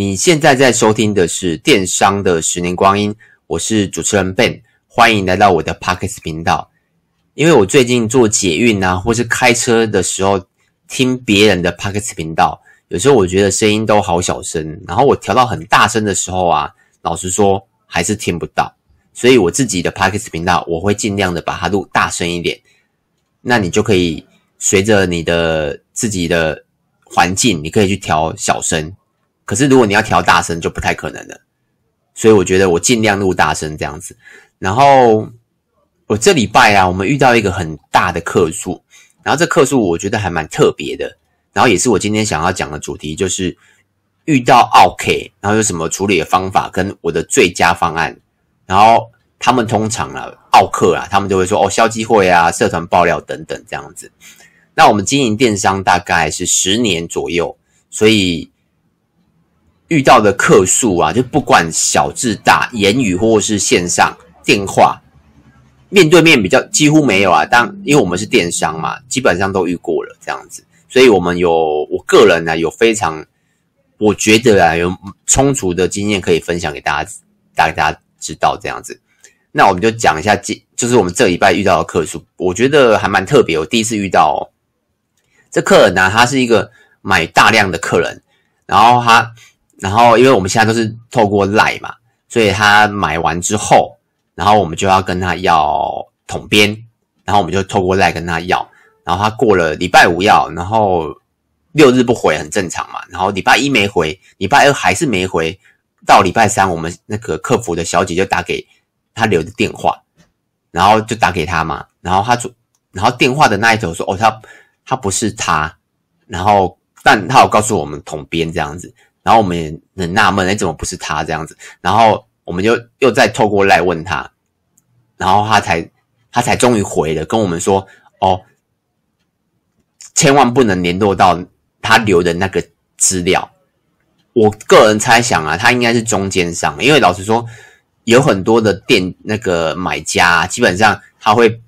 你现在在收听的是电商的十年光阴，我是主持人 Ben，欢迎来到我的 Podcast 频道。因为我最近做捷运啊，或是开车的时候听别人的 Podcast 频道，有时候我觉得声音都好小声，然后我调到很大声的时候啊，老实说还是听不到。所以我自己的 Podcast 频道，我会尽量的把它录大声一点。那你就可以随着你的自己的环境，你可以去调小声。可是如果你要调大声，就不太可能了。所以我觉得我尽量录大声这样子。然后我这礼拜啊，我们遇到一个很大的客诉，然后这客诉我觉得还蛮特别的。然后也是我今天想要讲的主题，就是遇到奥客，然后有什么处理的方法，跟我的最佳方案。然后他们通常啊，奥客啊，他们就会说哦，消基会啊，社团爆料等等这样子。那我们经营电商大概是十年左右，所以遇到的客诉啊，就不管小至大，言语或是线上电话，面对面比较几乎没有啊。当因为我们是电商嘛，基本上都遇过了这样子，所以我们有我个人呢、有非常我觉得啊，有充足的经验可以分享给大家，大家。知道这样子，那我们就讲一下，就是我们这礼拜遇到的客诉，我觉得还蛮特别。我第一次遇到哦，这客人呢，他是一个买大量的客人，然后他，然后因为我们现在都是透过 LINE 嘛，所以他买完之后，然后我们就要跟他要统编，然后我们就透过 LINE 跟他要，然后他过了礼拜五要，然后六日不回很正常嘛，然后礼拜一没回，礼拜二还是没回。到礼拜三，我们那个客服的小姐就打给他留的电话，然后就打给他嘛，然后他就，然后电话的那一头说：“哦，他他不是他。”然后，但他有告诉我们统编这样子，然后我们也很纳闷，哎，怎么不是他这样子？然后我们就又再透过赖问他，然后他才他才终于回了，跟我们说：“哦，千万不能联络到他留的那个资料。”我个人猜想啊，他应该是中间商，因为老实说，有很多的店那个买家啊，基本上他会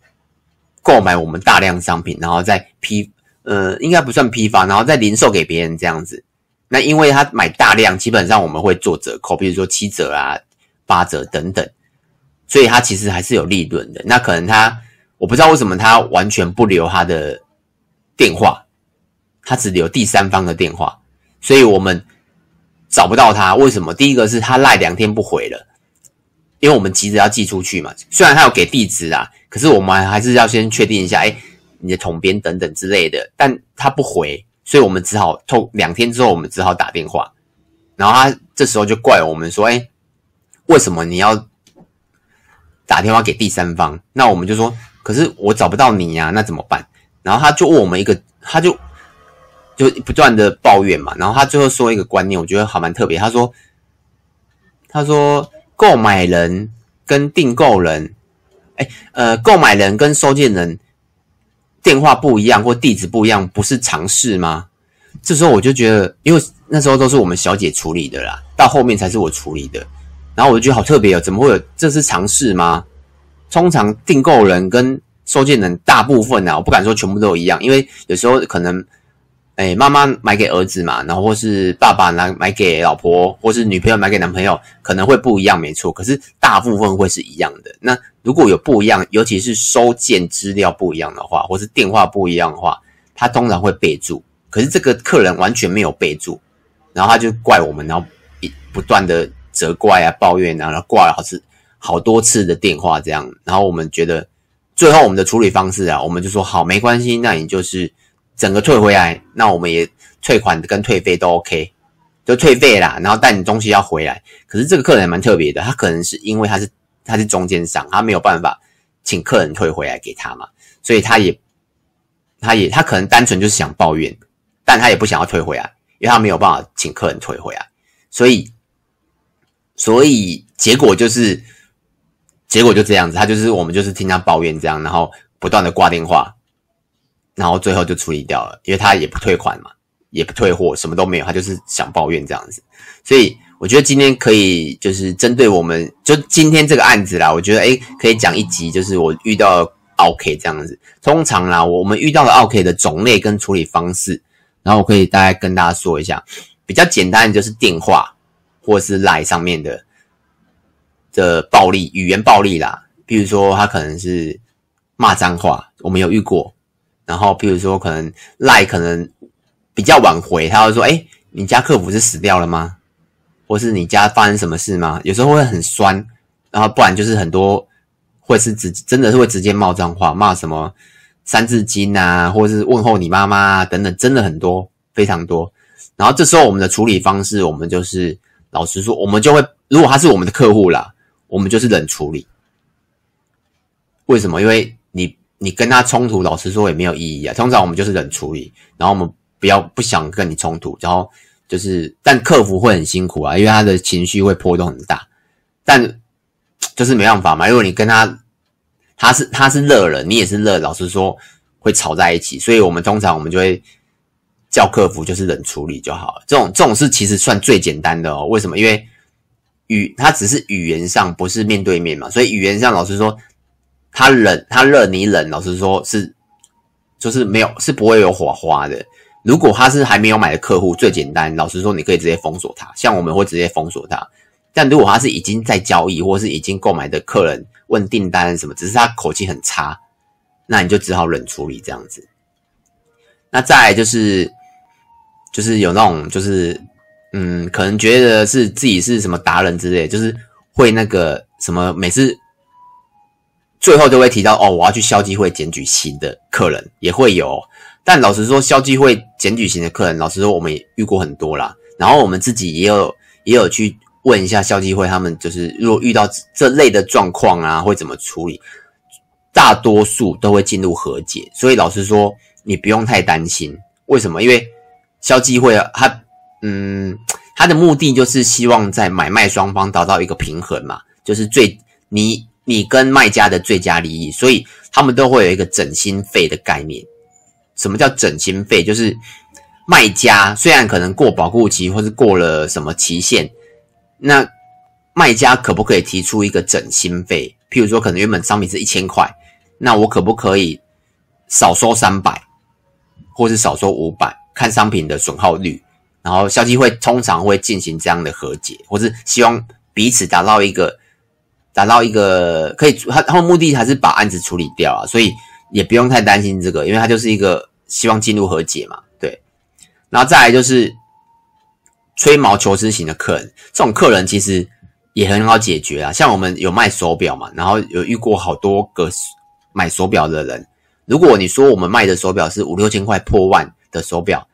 购买我们大量商品，然后再批，呃，应该不算批发，然后再零售给别人这样子。那因为他买大量，基本上我们会做折扣，比如说七折啊、八折等等，所以他其实还是有利润的。那可能他，我不知道为什么他完全不留他的电话，他只留第三方的电话，所以我们。找不到他，为什么？第一个是他赖两天不回了，因为我们急着要寄出去嘛。虽然他有给地址啊，可是我们还是要先确定一下，哎，你的统编等等之类的。但他不回，所以我们只好透两天之后，我们只好打电话。然后他这时候就怪我们说，哎，为什么你要打电话给第三方？那我们就说，可是我找不到你呀，那怎么办？然后他就问我们一个，他就。就不断的抱怨嘛，然后他最后说一个观念，我觉得还蛮特别。他说：“他说购买人跟订购人，哎，呃，购买人跟收件人电话不一样或地址不一样，不是常事吗？”这时候我就觉得，因为那时候都是我们小姐处理的啦，到后面才是我处理的，然后我就觉得好特别哦，怎么会有？这是常事吗？通常订购人跟收件人大部分啊，我不敢说全部都一样，因为有时候可能。哎，妈妈买给儿子嘛，然后或是爸爸拿买给老婆，或是女朋友买给男朋友，可能会不一样，没错。可是大部分会是一样的。那如果有不一样，尤其是收件资料不一样的话，或是电话不一样的话，他通常会备注。可是这个客人完全没有备注，然后他就怪我们，然后一不断的责怪啊、抱怨啊，然后挂了好次好多次的电话，这样。然后我们觉得，最后我们的处理方式啊，我们就说好，没关系，那你就是。整个退回来，那我们也退款跟退费都 OK，就退费啦。然后但你东西要回来，可是这个客人蛮特别的，他可能是因为他是他是中间商，他没有办法请客人退回来给他嘛，所以他也他也他可能单纯就是想抱怨，但他也不想要退回来，因为他没有办法请客人退回来，所以所以结果就是结果就这样子，他就是我们就是听他抱怨这样，然后不断的挂电话。然后最后就处理掉了，因为他也不退款嘛，也不退货，什么都没有，他就是想抱怨这样子。所以我觉得今天可以就是针对我们就今天这个案子啦，我觉得诶可以讲一集，就是我遇到 OK 这样子。通常啦，我们遇到的 OK 的种类跟处理方式，然后我可以大概跟大家说一下。比较简单的就是电话，或是 LINE 上面的的暴力语言暴力啦，比如说他可能是骂脏话，我们有遇过。然后譬如说可能赖可能比较晚回，他会说：“哎，你家客服是死掉了吗？或是你家发生什么事吗？”有时候会很酸，然后不然就是很多会是直真的是会直接骂脏话，骂什么三字经啊，或者是问候你妈妈啊等等，真的很多非常多。然后这时候我们的处理方式，我们就是老实说，我们就会如果他是我们的客户啦，我们就是冷处理。为什么？因为你你跟他冲突，老实说也没有意义啊。通常我们就是冷处理，然后我们不要不想跟你冲突，然后就是但客服会很辛苦啊，因为他的情绪会波动很大。但就是没办法嘛，如果你跟他他是他是热人，你也是热，老实说会吵在一起，所以我们通常我们就会。叫客服就是冷处理就好了，这种这种事其实算最简单的哦。为什么？因为语他只是语言上不是面对面嘛，所以语言上老实说，他冷他热你冷，老实说是就是没有是不会有火花的。如果他是还没有买的客户，最简单，老实说你可以直接封锁他，像我们会直接封锁他。但如果他是已经在交易或是已经购买的客人问订单什么，只是他口气很差，那你就只好冷处理这样子。那再就是。就是有那种，就是嗯，可能觉得是自己是什么达人之类，就是会那个什么，每次最后都会提到哦，我要去消基会检举型的客人也会有。但老实说，消基会检举型的客人，老实说我们也遇过很多啦。然后我们自己也有也有去问一下消基会，他们就是如果遇到这类的状况啊，会怎么处理？大多数都会进入和解，所以老实说，你不用太担心。为什么？因为消基会啊，他嗯，他的目的就是希望在买卖双方达到一个平衡嘛，就是最你你跟卖家的最佳利益，所以他们都会有一个整心费的概念。什么叫整心费？就是卖家虽然可能过保固期或是过了什么期限，那卖家可不可以提出一个整心费？譬如说，可能原本商品是一千块，那我可不可以少收三百，或是少收五百？看商品的损耗率，然后消基会通常会进行这样的和解，或是希望彼此达到一个达到一个可以，他他们目的还是把案子处理掉啊，所以也不用太担心这个，因为他就是一个希望进入和解嘛，对。然后再来就是吹毛求疵型的客人，这种客人其实也很好解决啊，像我们有卖手表嘛，然后有遇过好多个买手表的人，如果你说我们卖的手表是五六千块破万。的手表，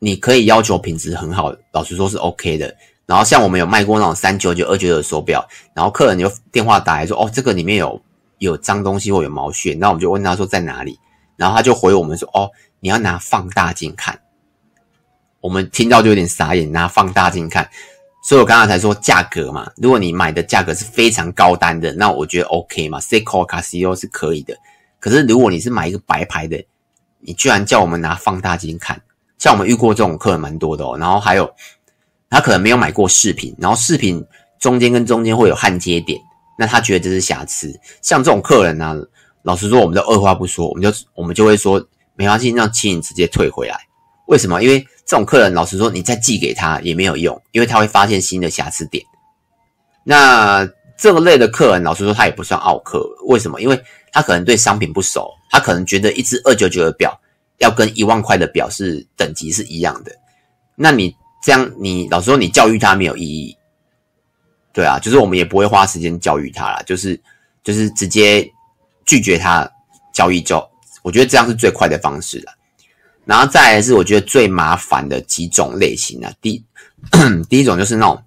你可以要求品质很好，老实说是 OK 的。然后像我们有卖过那种三九九、二九九的手表，然后客人就电话打来说：“哦，这个里面有有脏东西或有毛屑。”那我们就问他说在哪里，然后他就回我们说：“哦，你要拿放大镜看。”我们听到就有点傻眼，拿放大镜看。所以我刚刚才说价格嘛，如果你买的价格是非常高单的，那我觉得 OK 嘛，Seiko、Casio 是可以的。可是如果你是买一个白牌的，你居然叫我们拿放大镜看，像我们遇过这种客人蛮多的哦。然后还有，他可能没有买过饰品，然后饰品中间跟中间会有焊接点，那他觉得这是瑕疵。像这种客人呢、老实说，我们就二话不说，我们就我们就会说没关系，那请你直接退回来。为什么？因为这种客人，老实说，你再寄给他也没有用，因为他会发现新的瑕疵点。那这个类的客人，老实说，他也不算奥客。为什么？因为他可能对商品不熟。他可能觉得一只二九九的表要跟一万块的表是等级是一样的，那你这样，你老实说，你教育他没有意义，对啊，就是我们也不会花时间教育他啦，就是就是直接拒绝他交易就，我觉得这样是最快的方式了。然后再来是我觉得最麻烦的几种类型啊，第 第一种就是那种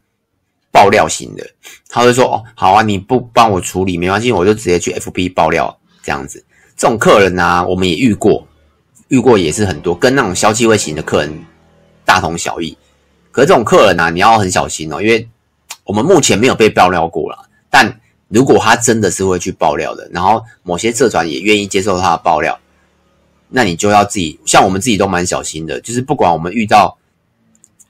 爆料型的，他会说哦，好啊，你不帮我处理没关系，我就直接去 FB 爆料这样子。这种客人呢、啊，我们也遇过，遇过也是很多，跟那种消气味型的客人大同小异。可是这种客人呢、啊，你要很小心哦，因为我们目前没有被爆料过啦。但如果他真的是会去爆料的，然后某些社团也愿意接受他的爆料，那你就要自己，像我们自己都蛮小心的，就是不管我们遇到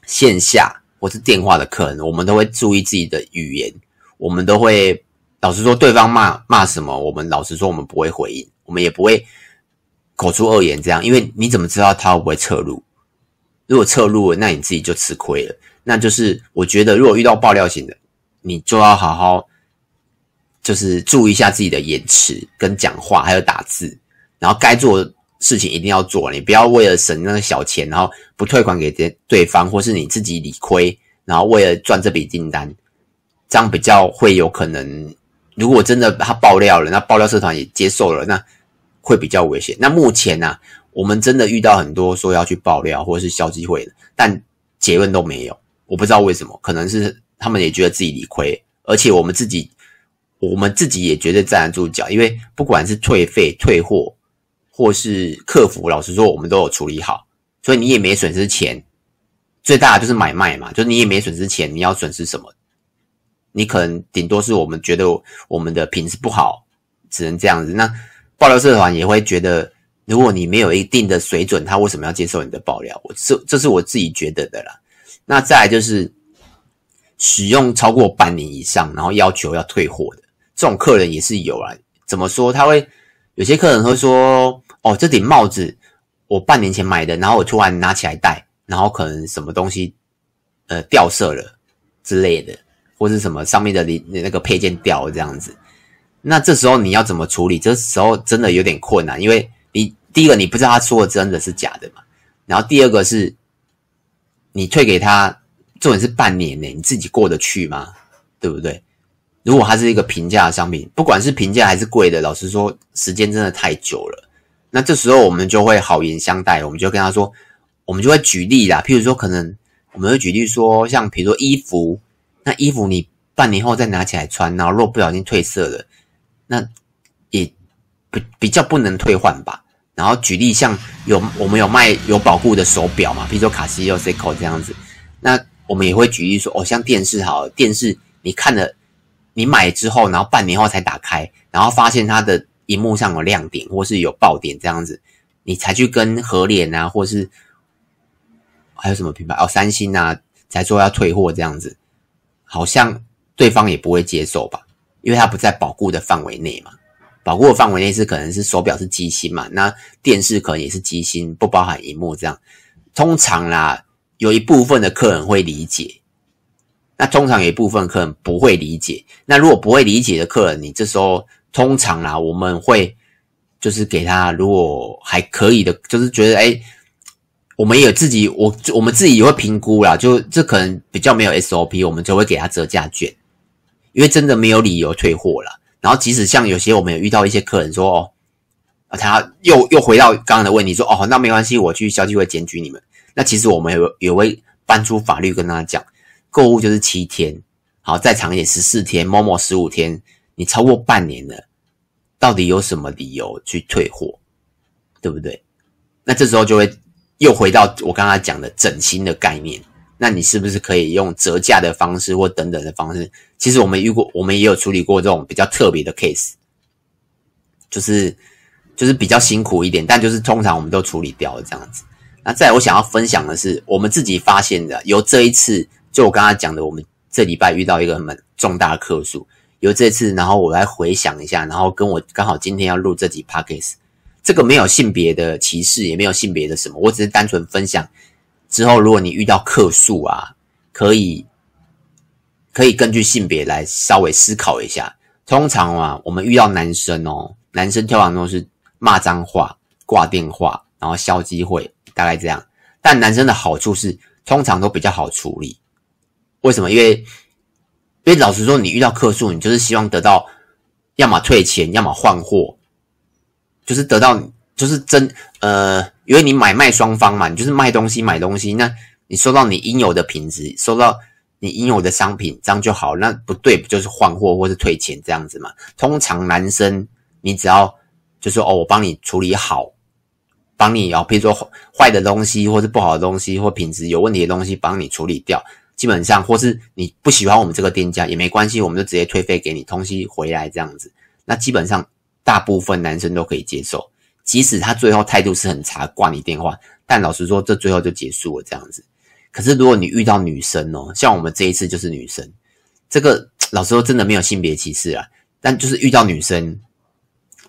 线下或是电话的客人，我们都会注意自己的语言，我们都会老实说，对方骂骂什么，我们老实说，我们不会回应。我们也不会口出恶言，这样，因为你怎么知道他会不会侧录？如果侧录了，那你自己就吃亏了。那就是我觉得，如果遇到爆料型的，你就要好好就是注意一下自己的言辞跟讲话，还有打字，然后该做的事情一定要做。你不要为了省那个小钱，然后不退款给对对方，或是你自己理亏，然后为了赚这笔订单，这样比较会有可能。如果真的他爆料了，那爆料社团也接受了，那会比较危险。那目前呢、我们真的遇到很多说要去爆料或者是消机会的，但结论都没有。我不知道为什么，可能是他们也觉得自己理亏，而且我们自己，我们自己也绝对站得住脚，因为不管是退费、退货，或是客服，老实说，我们都有处理好，所以你也没损失钱。最大的就是买卖嘛，就是你也没损失钱，你要损失什么？你可能顶多是我们觉得我们的品质不好，只能这样子。那爆料社团也会觉得，如果你没有一定的水准，他为什么要接受你的爆料？我这这是我自己觉得的啦。那再来就是使用超过半年以上，然后要求要退货的这种客人也是有啊。怎么说？他会有些客人会说：“哦，这顶帽子我半年前买的，然后我突然拿起来戴，然后可能什么东西呃掉色了之类的，或是什么上面的那那个配件掉了这样子。”那这时候你要怎么处理？这时候真的有点困难，因为第一个你不知道他说的真的是假的嘛，然后第二个是。你退给他，重点是半年呢，你自己过得去吗？对不对？如果它是一个平价商品，不管是平价还是贵的，老实说，时间真的太久了。那这时候我们就会好言相待，我们就跟他说，我们就会举例啦。譬如说，可能我们会举例说，像比如说衣服，那衣服你半年后再拿起来穿，然后若不小心褪色了，那也不比较不能退换吧。然后举例，像有我们有卖有保固的手表嘛，比如说卡西欧、Seiko 这样子。那我们也会举例说，哦，像电视好，电视你看了，你买之后，然后半年后才打开，然后发现它的荧幕上有亮点或是有爆点这样子，你才去跟和联啊，或是还有什么品牌哦，三星啊，才说要退货这样子，好像对方也不会接受吧，因为它不在保固的范围内嘛。保护的范围内是可能是手表是机芯嘛，那电视可能也是机芯，不包含荧幕这样。通常啦，有一部分的客人会理解，那通常有一部分客人不会理解。那如果不会理解的客人，你这时候通常啦，我们会就是给他，如果还可以的，就是觉得诶，我们也有自己，我我们自己也会评估啦，就这可能比较没有 SOP，我们就会给他折价券，因为真的没有理由退货啦。然后，即使像有些我们有遇到一些客人说，哦，他又又回到刚刚的问题，说，哦，那没关系，我去消基会检举你们。那其实我们有也会搬出法律跟他讲，购物就是七天，好，再长一点十四天，某某十五天，你超过半年了，到底有什么理由去退货，对不对？那这时候就会又回到我刚刚讲的整新的概念。那你是不是可以用折价的方式或等等的方式？其实我们遇过，我们也有处理过这种比较特别的 case，就是就是比较辛苦一点，但就是通常我们都处理掉了这样子。那再来我想要分享的是，我们自己发现的，由这一次，就我刚刚讲的，我们这礼拜遇到一个很重大的客诉，由这次，然后我来回想一下，然后跟我刚好今天要录这集 podcast，这个没有性别的歧视，也没有性别的什么，我只是单纯分享。之后，如果你遇到客诉啊，可以可以根据性别来稍微思考一下。通常啊，我们遇到男生哦，男生通常都是骂脏话、挂电话，然后消基会，大概这样。但男生的好处是，通常都比较好处理。为什么？因为因为老实说，你遇到客诉，你就是希望得到要么退钱，要么换货，就是得到。就是真呃，因为你买卖双方嘛，你就是卖东西买东西，那你收到你应有的品质，收到你应有的商品，这样就好。那不对，不就是换货或是退钱这样子嘛？通常男生你只要就说哦，我帮你处理好，帮你哦，比如说坏的东西或是不好的东西或品质有问题的东西，帮你处理掉。基本上或是你不喜欢我们这个店家也没关系，我们就直接退费给你，东西回来这样子。那基本上大部分男生都可以接受。即使他最后态度是很差，挂你电话，但老实说，这最后就结束了这样子。可是如果你遇到女生哦，像我们这一次就是女生，这个老实说真的没有性别歧视啊。但就是遇到女生，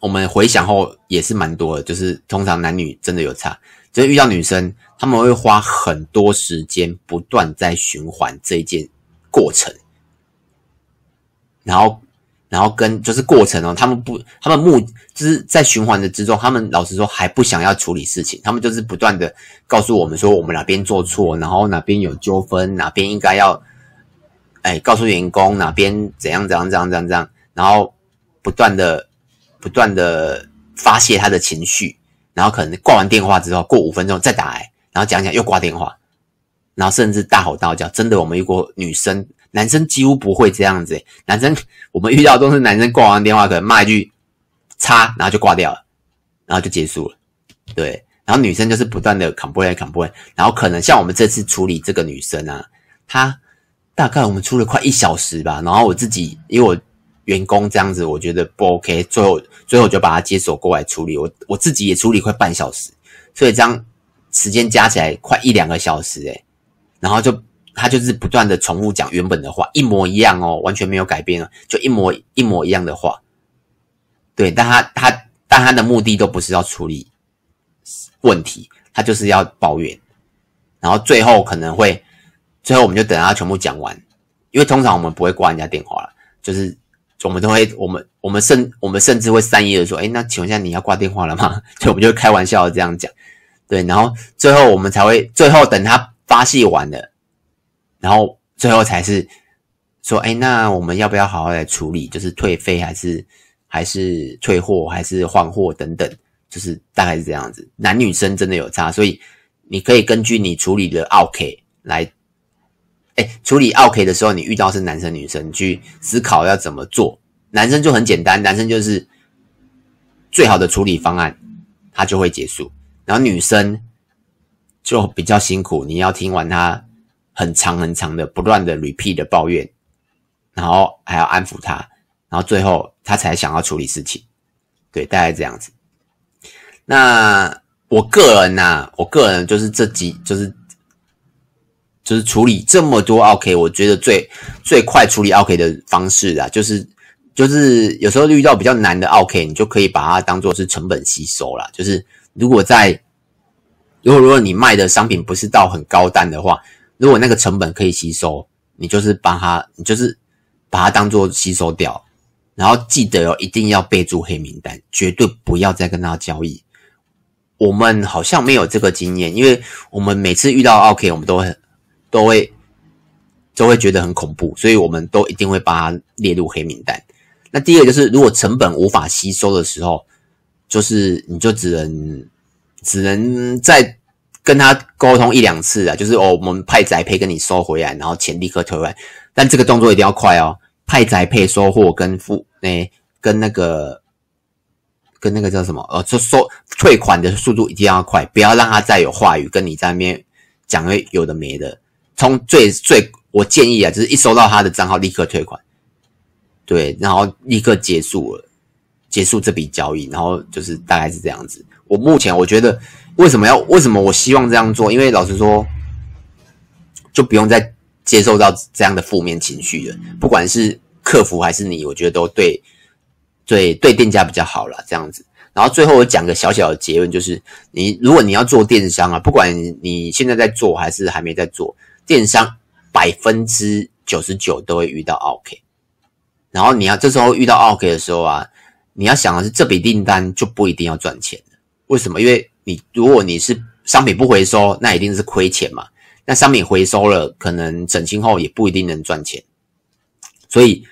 我们回想后也是蛮多的，就是通常男女真的有差，就是遇到女生，他们会花很多时间不断在循环这一件过程，然后。然后跟就是过程哦，他们不，他们目就是在循环的之中，他们老实说还不想要处理事情，他们就是不断的告诉我们说我们哪边做错，然后哪边有纠纷，哪边应该要，哎，告诉员工哪边怎样怎样怎样怎样怎样，然后不断的不断的发泄他的情绪，然后可能挂完电话之后过五分钟再打来，然后讲讲又挂电话，然后甚至大吼大叫，真的我们遇过女生。男生几乎不会这样子，男生我们遇到都是男生挂完电话可能骂一句“叉”，然后就挂掉了，然后就结束了。对，然后女生就是不断的 complain complain，然后可能像我们这次处理这个女生啊，她大概我们出了快一小时吧，然后我自己因为我员工这样子，我觉得不 OK，最后最后就把她接手过来处理，我我自己也处理快半小时，所以这样时间加起来快一两个小时诶，然后就。他就是不断的重复讲原本的话，一模一样哦，完全没有改变了，就一模一模一样的话。对，但他他但他的目的都不是要处理问题，他就是要抱怨。然后最后可能会，最后我们就等他全部讲完，因为通常我们不会挂人家电话了，就是我们都会，我们我们甚我们甚至会善意的说，哎，那请问一下你要挂电话了吗？就我们就会开玩笑的这样讲，对，然后最后我们才会，最后等他发泄完了。然后最后才是说，哎，那我们要不要好好来处理？就是退费还是还是退货还是换货等等，就是大概是这样子。男女生真的有差，所以你可以根据你处理的 OK 来，哎，处理奥客的时候，你遇到是男生女生，去思考要怎么做。男生就很简单，男生就是最好的处理方案，他就会结束。然后女生就比较辛苦，你要听完他。很长很长的不断的 repeat 的抱怨，然后还要安抚他，然后最后他才想要处理事情，对，大概这样子。那我个人呐、啊，我个人就是这几就是就是处理这么多 OK，我觉得最最快处理 OK 的方式啊，就是就是有时候遇到比较难的 OK，你就可以把它当做是成本吸收啦。就是如果在如果如果你卖的商品不是到很高单的话。如果那个成本可以吸收，你就是把它，你就是把它当做吸收掉，然后记得哦，一定要备注黑名单，绝对不要再跟他交易。我们好像没有这个经验，因为我们每次遇到 OK，我们都会都会都会觉得很恐怖，所以我们都一定会把它列入黑名单。那第二个就是，如果成本无法吸收的时候，就是你就只能只能在。跟他沟通一两次啊，就是哦，我们派宅配跟你收回来，然后钱立刻退回来。但这个动作一定要快哦，派宅配收货跟付诶，跟那个跟那个叫什么？呃，收收退款的速度一定要快，不要让他再有话语跟你在那边讲有的没的。从最最，我建议啊，就是一收到他的账号立刻退款，对，然后立刻结束了，结束这笔交易，然后就是大概是这样子。我目前我觉得。为什么要？为什么我希望这样做？因为老实说，就不用再接受到这样的负面情绪了。不管是客服还是你，我觉得都对，对对店家比较好啦。这样子。然后最后我讲个小小的结论，就是你如果你要做电商啊，不管你现在在做还是还没在做电商，百分之九十九都会遇到 OK。然后你要这时候遇到 OK 的时候啊，你要想的是这笔订单就不一定要赚钱。为什么？因为你如果你是商品不回收，那一定是亏钱嘛。那商品回收了，可能整清后也不一定能赚钱。所以，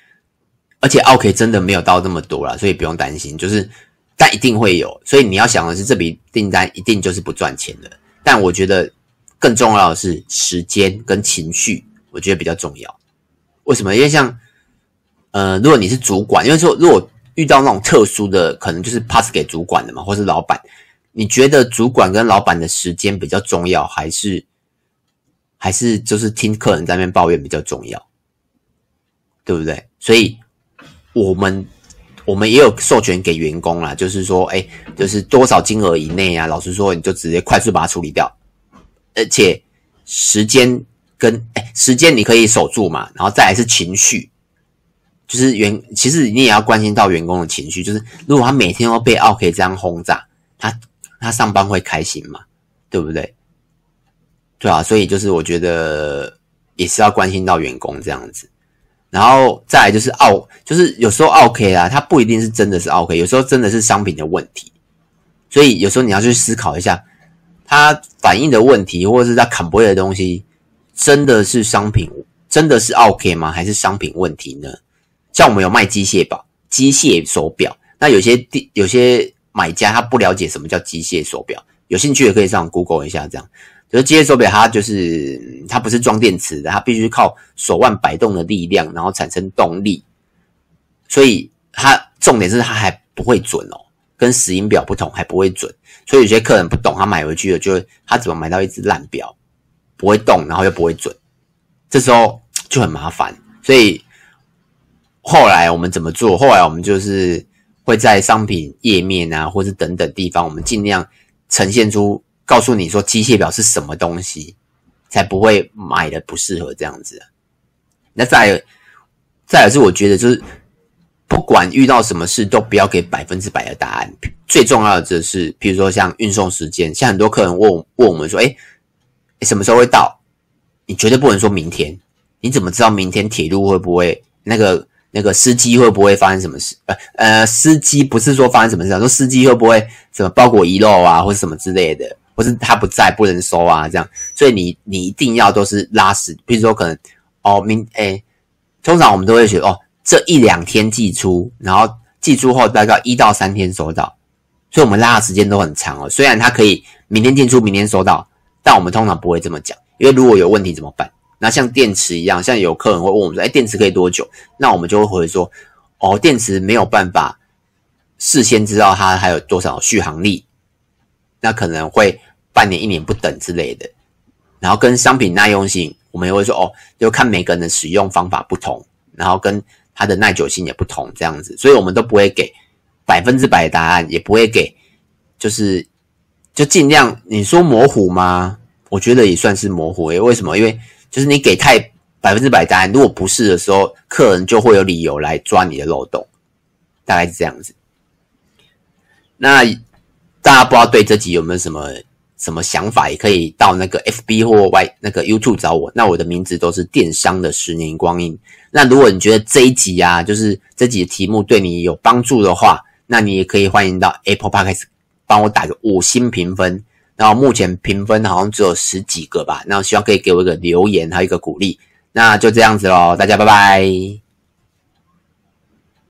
而且奥 K 真的没有到这么多啦，所以不用担心。就是，但一定会有。所以你要想的是，这笔订单一定就是不赚钱的。但我觉得更重要的是时间跟情绪，我觉得比较重要。为什么？因为像，呃，如果你是主管，因为说如果遇到那种特殊的，可能就是 pass 给主管的嘛，或是老板。你觉得主管跟老板的时间比较重要，还是还是就是听客人在那边抱怨比较重要，对不对？所以我们我们也有授权给员工啦，就是说，哎，就是多少金额以内啊，老实说，你就直接快速把它处理掉，而且时间跟哎时间你可以守住嘛，然后再来是情绪，就是员，其实你也要关心到员工的情绪，就是如果他每天都被奥客这样轰炸，他他上班会开心吗？对不对？对啊，所以就是我觉得也是要关心到员工这样子，然后再来就是奥，就是有时候奥客啊，他不一定是真的是奥客，有时候真的是商品的问题，所以有时候你要去思考一下，他反映的问题或者是它砍不的东西，真的是商品，真的是奥客吗？还是商品问题呢？像我们有卖机械表、机械手表，那有些地有些买家他不了解什么叫机械手表，有兴趣也可以上 Google 一下，这样。就是机械手表，它就是它不是装电池的，它必须靠手腕摆动的力量，然后产生动力。所以它重点是它还不会准哦，跟石英表不同，还不会准。所以有些客人不懂，他买回去了，就他怎么买到一只烂表，不会动，然后又不会准，这时候就很麻烦。所以。后来我们怎么做？后来我们就是会在商品页面啊，或是等等地方，我们尽量呈现出，告诉你说机械表是什么东西，才不会买的不适合这样子。那再再有是，我觉得就是不管遇到什么事，都不要给百分之百的答案。最重要的就是，比如说像运送时间，像很多客人问问我们说：“哎，什么时候会到？”你绝对不能说明天。你怎么知道明天铁路会不会那个？那个司机会不会发生什么事？呃呃，司机不是说发生什么事，说司机会不会什么包裹遗漏啊，或者什么之类的，或是他不在不能收啊，这样。所以你你一定要都是拉时，比如说可能哦明诶，通常我们都会写哦这一两天寄出，然后寄出后大概一到三天收到，所以我们拉的时间都很长哦。虽然它可以明天进出明天收到，但我们通常不会这么讲，因为如果有问题怎么办？那像电池一样，像有客人会问我们说：“哎，电池可以多久？”那我们就会回说：“哦，电池没有办法事先知道它还有多少续航力，那可能会半年、一年不等之类的。”然后跟商品耐用性，我们也会说：“哦，就看每个人的使用方法不同，然后跟它的耐久性也不同，这样子。”所以我们都不会给百分之百的答案，也不会给，就是就尽量你说模糊吗？我觉得也算是模糊诶。为什么？因为就是你给太百分之百答案，如果不是的时候，客人就会有理由来抓你的漏洞，大概是这样子。那大家不知道对这集有没有什么什么想法，也可以到那个 FB 或 Y 那个 YouTube 找我。那我的名字都是电商的十年光阴。那如果你觉得这一集啊，就是这集的题目对你有帮助的话，那你也可以欢迎到 Apple Podcast 帮我打个五星评分。然后目前评分好像只有十几个吧，那我希望可以给我一个留言，还有一个鼓励。那就这样子喽，大家拜拜。